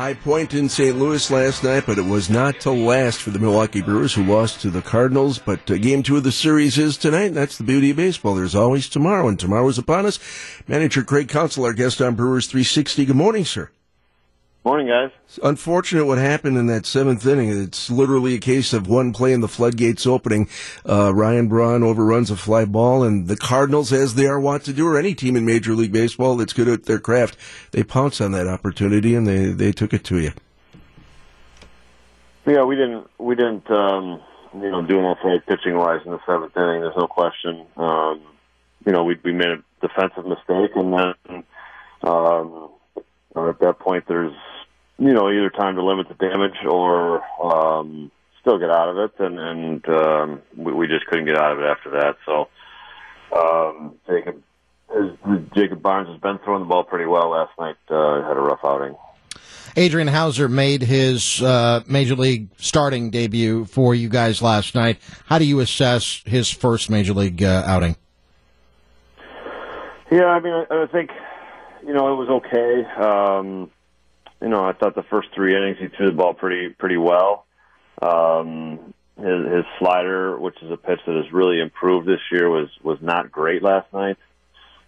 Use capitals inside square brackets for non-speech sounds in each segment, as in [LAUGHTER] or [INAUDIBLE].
high point in St. Louis last night, but it was not to last for the Milwaukee Brewers, who lost to the Cardinals. But uh, game two of the series is tonight, and that's the beauty of baseball. There's always tomorrow, and tomorrow is upon us. Manager Craig Counsell, our guest on Brewers 360. Good morning, sir. Morning, guys. It's unfortunate what happened in that seventh inning. It's literally a case of one play in the floodgates opening. Uh, Ryan Braun overruns a fly ball, and the Cardinals, as they are wont to do, or any team in Major League Baseball that's good at their craft, they pounce on that opportunity and they, they took it to you. Yeah, we didn't we didn't um, you know do enough right pitching wise in the seventh inning. There's no question. Um, you know, we we made a defensive mistake, and then um, at that point, there's you know either time to limit the damage or um, still get out of it, and and um, we, we just couldn't get out of it after that. So um, Jacob Jacob Barnes has been throwing the ball pretty well last night. Uh, had a rough outing. Adrian Houser made his uh, major league starting debut for you guys last night. How do you assess his first major league uh, outing? Yeah, I mean, I, I think you know, it was okay. Um, you know, I thought the first three innings he threw the ball pretty pretty well. Um, his, his slider, which is a pitch that has really improved this year, was was not great last night.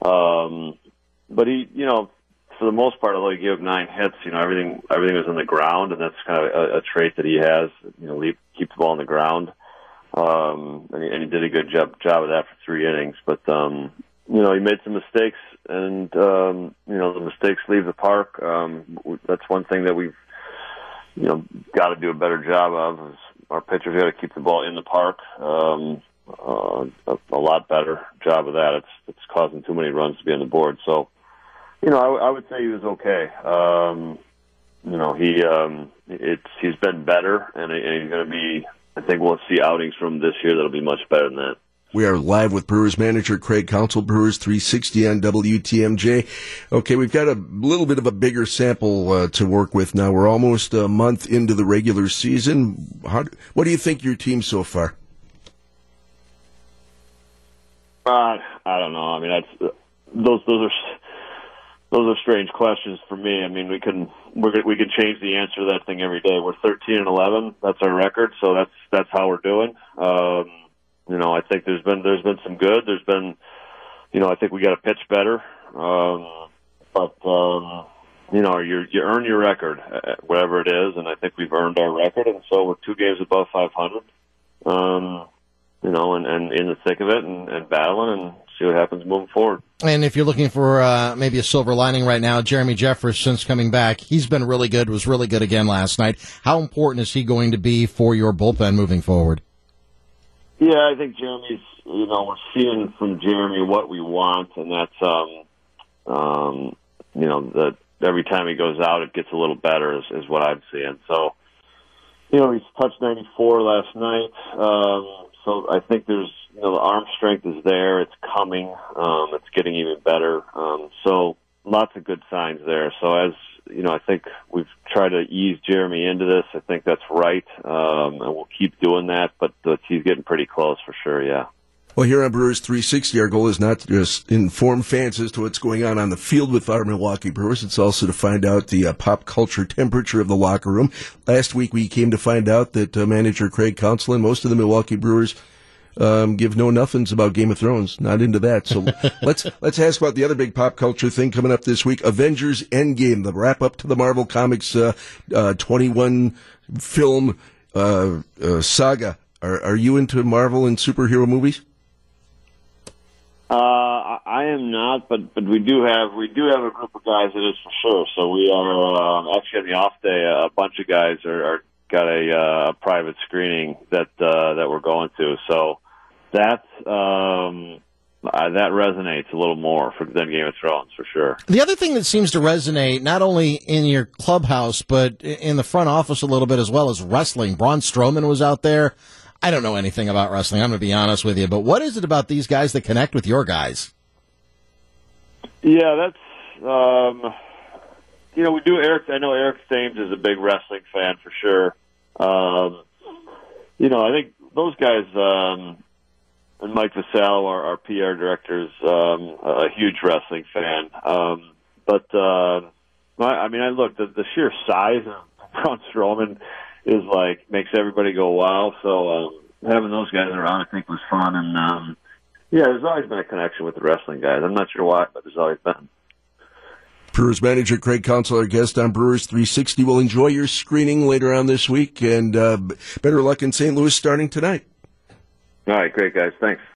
Um, but he, you know, for the most part, although he gave up nine hits, you know, everything everything was on the ground, and that's kind of a, a trait that he has. You know, leave, keep the ball on the ground. Um, and, he, and he did a good job job of that for three innings. But um, you know, he made some mistakes, and um, you know, the mistakes leave the park. Um, that's one thing that we've, you know, got to do a better job of. Is our pitchers got to keep the ball in the park. Um, uh, a, a lot better job of that. It's it's causing too many runs to be on the board. So, you know, I, I would say he was okay. Um, you know, he um, it's he's been better, and, and he's going to be. I think we'll see outings from this year that'll be much better than that. We are live with Brewers manager Craig Counsell, Brewers 360 on WTMJ. Okay, we've got a little bit of a bigger sample uh, to work with now. We're almost a month into the regular season. How, what do you think your team so far? Uh, I don't know. I mean, that's those those are those are strange questions for me. I mean, we can we're, we can change the answer to that thing every day. We're 13 and 11. That's our record, so that's that's how we're doing. Um, you know, I think there's been there's been some good. There's been, you know, I think we got to pitch better. Um, but um, you know, you you earn your record, uh, whatever it is, and I think we've earned our record. And so we're two games above 500. Um, you know, and, and in the thick of it, and, and battling, and see what happens moving forward. And if you're looking for uh, maybe a silver lining right now, Jeremy Jeffress, since coming back, he's been really good. Was really good again last night. How important is he going to be for your bullpen moving forward? Yeah, I think Jeremy's. You know, we're seeing from Jeremy what we want, and that's um, um, you know that every time he goes out, it gets a little better. Is, is what I'm seeing. So, you know, he's touched 94 last night. Um, so I think there's you know the arm strength is there. It's coming. Um, it's getting even better. Um, so lots of good signs there. So as you know, I think we've tried to ease Jeremy into this. I think that's right, um, and we'll keep doing that. But uh, he's getting pretty close for sure. Yeah. Well, here on Brewers 360, our goal is not to just inform fans as to what's going on on the field with our Milwaukee Brewers. It's also to find out the uh, pop culture temperature of the locker room. Last week, we came to find out that uh, manager Craig Counsell and most of the Milwaukee Brewers um, give no nothings about Game of Thrones. Not into that. So [LAUGHS] let's let's ask about the other big pop culture thing coming up this week: Avengers Endgame, the wrap up to the Marvel Comics uh, uh, 21 film uh, uh, saga. Are, are you into Marvel and superhero movies? Uh, I am not, but but we do have we do have a group of guys that is for sure. So we are um, actually on the off day. A bunch of guys are, are got a uh, private screening that uh, that we're going to. So that um, uh, that resonates a little more for, than Game of Thrones for sure. The other thing that seems to resonate not only in your clubhouse but in the front office a little bit as well is wrestling. Braun Strowman was out there. I don't know anything about wrestling. I'm going to be honest with you, but what is it about these guys that connect with your guys? Yeah, that's um, you know we do. Eric, I know Eric Thames is a big wrestling fan for sure. Um, you know, I think those guys. Um, and Mike Vassallo, our, our PR director, is um, a huge wrestling fan. Um, but uh, I, mean, I look the the sheer size of [LAUGHS] Braun Strowman is like makes everybody go wow. So um, having those guys around, I think, was fun. And um, yeah, there's always been a connection with the wrestling guys. I'm not sure why, but there's always been. Brewers manager Craig Counsell, our guest on Brewers 360. will enjoy your screening later on this week, and uh, better luck in St. Louis starting tonight. All right, great guys. Thanks.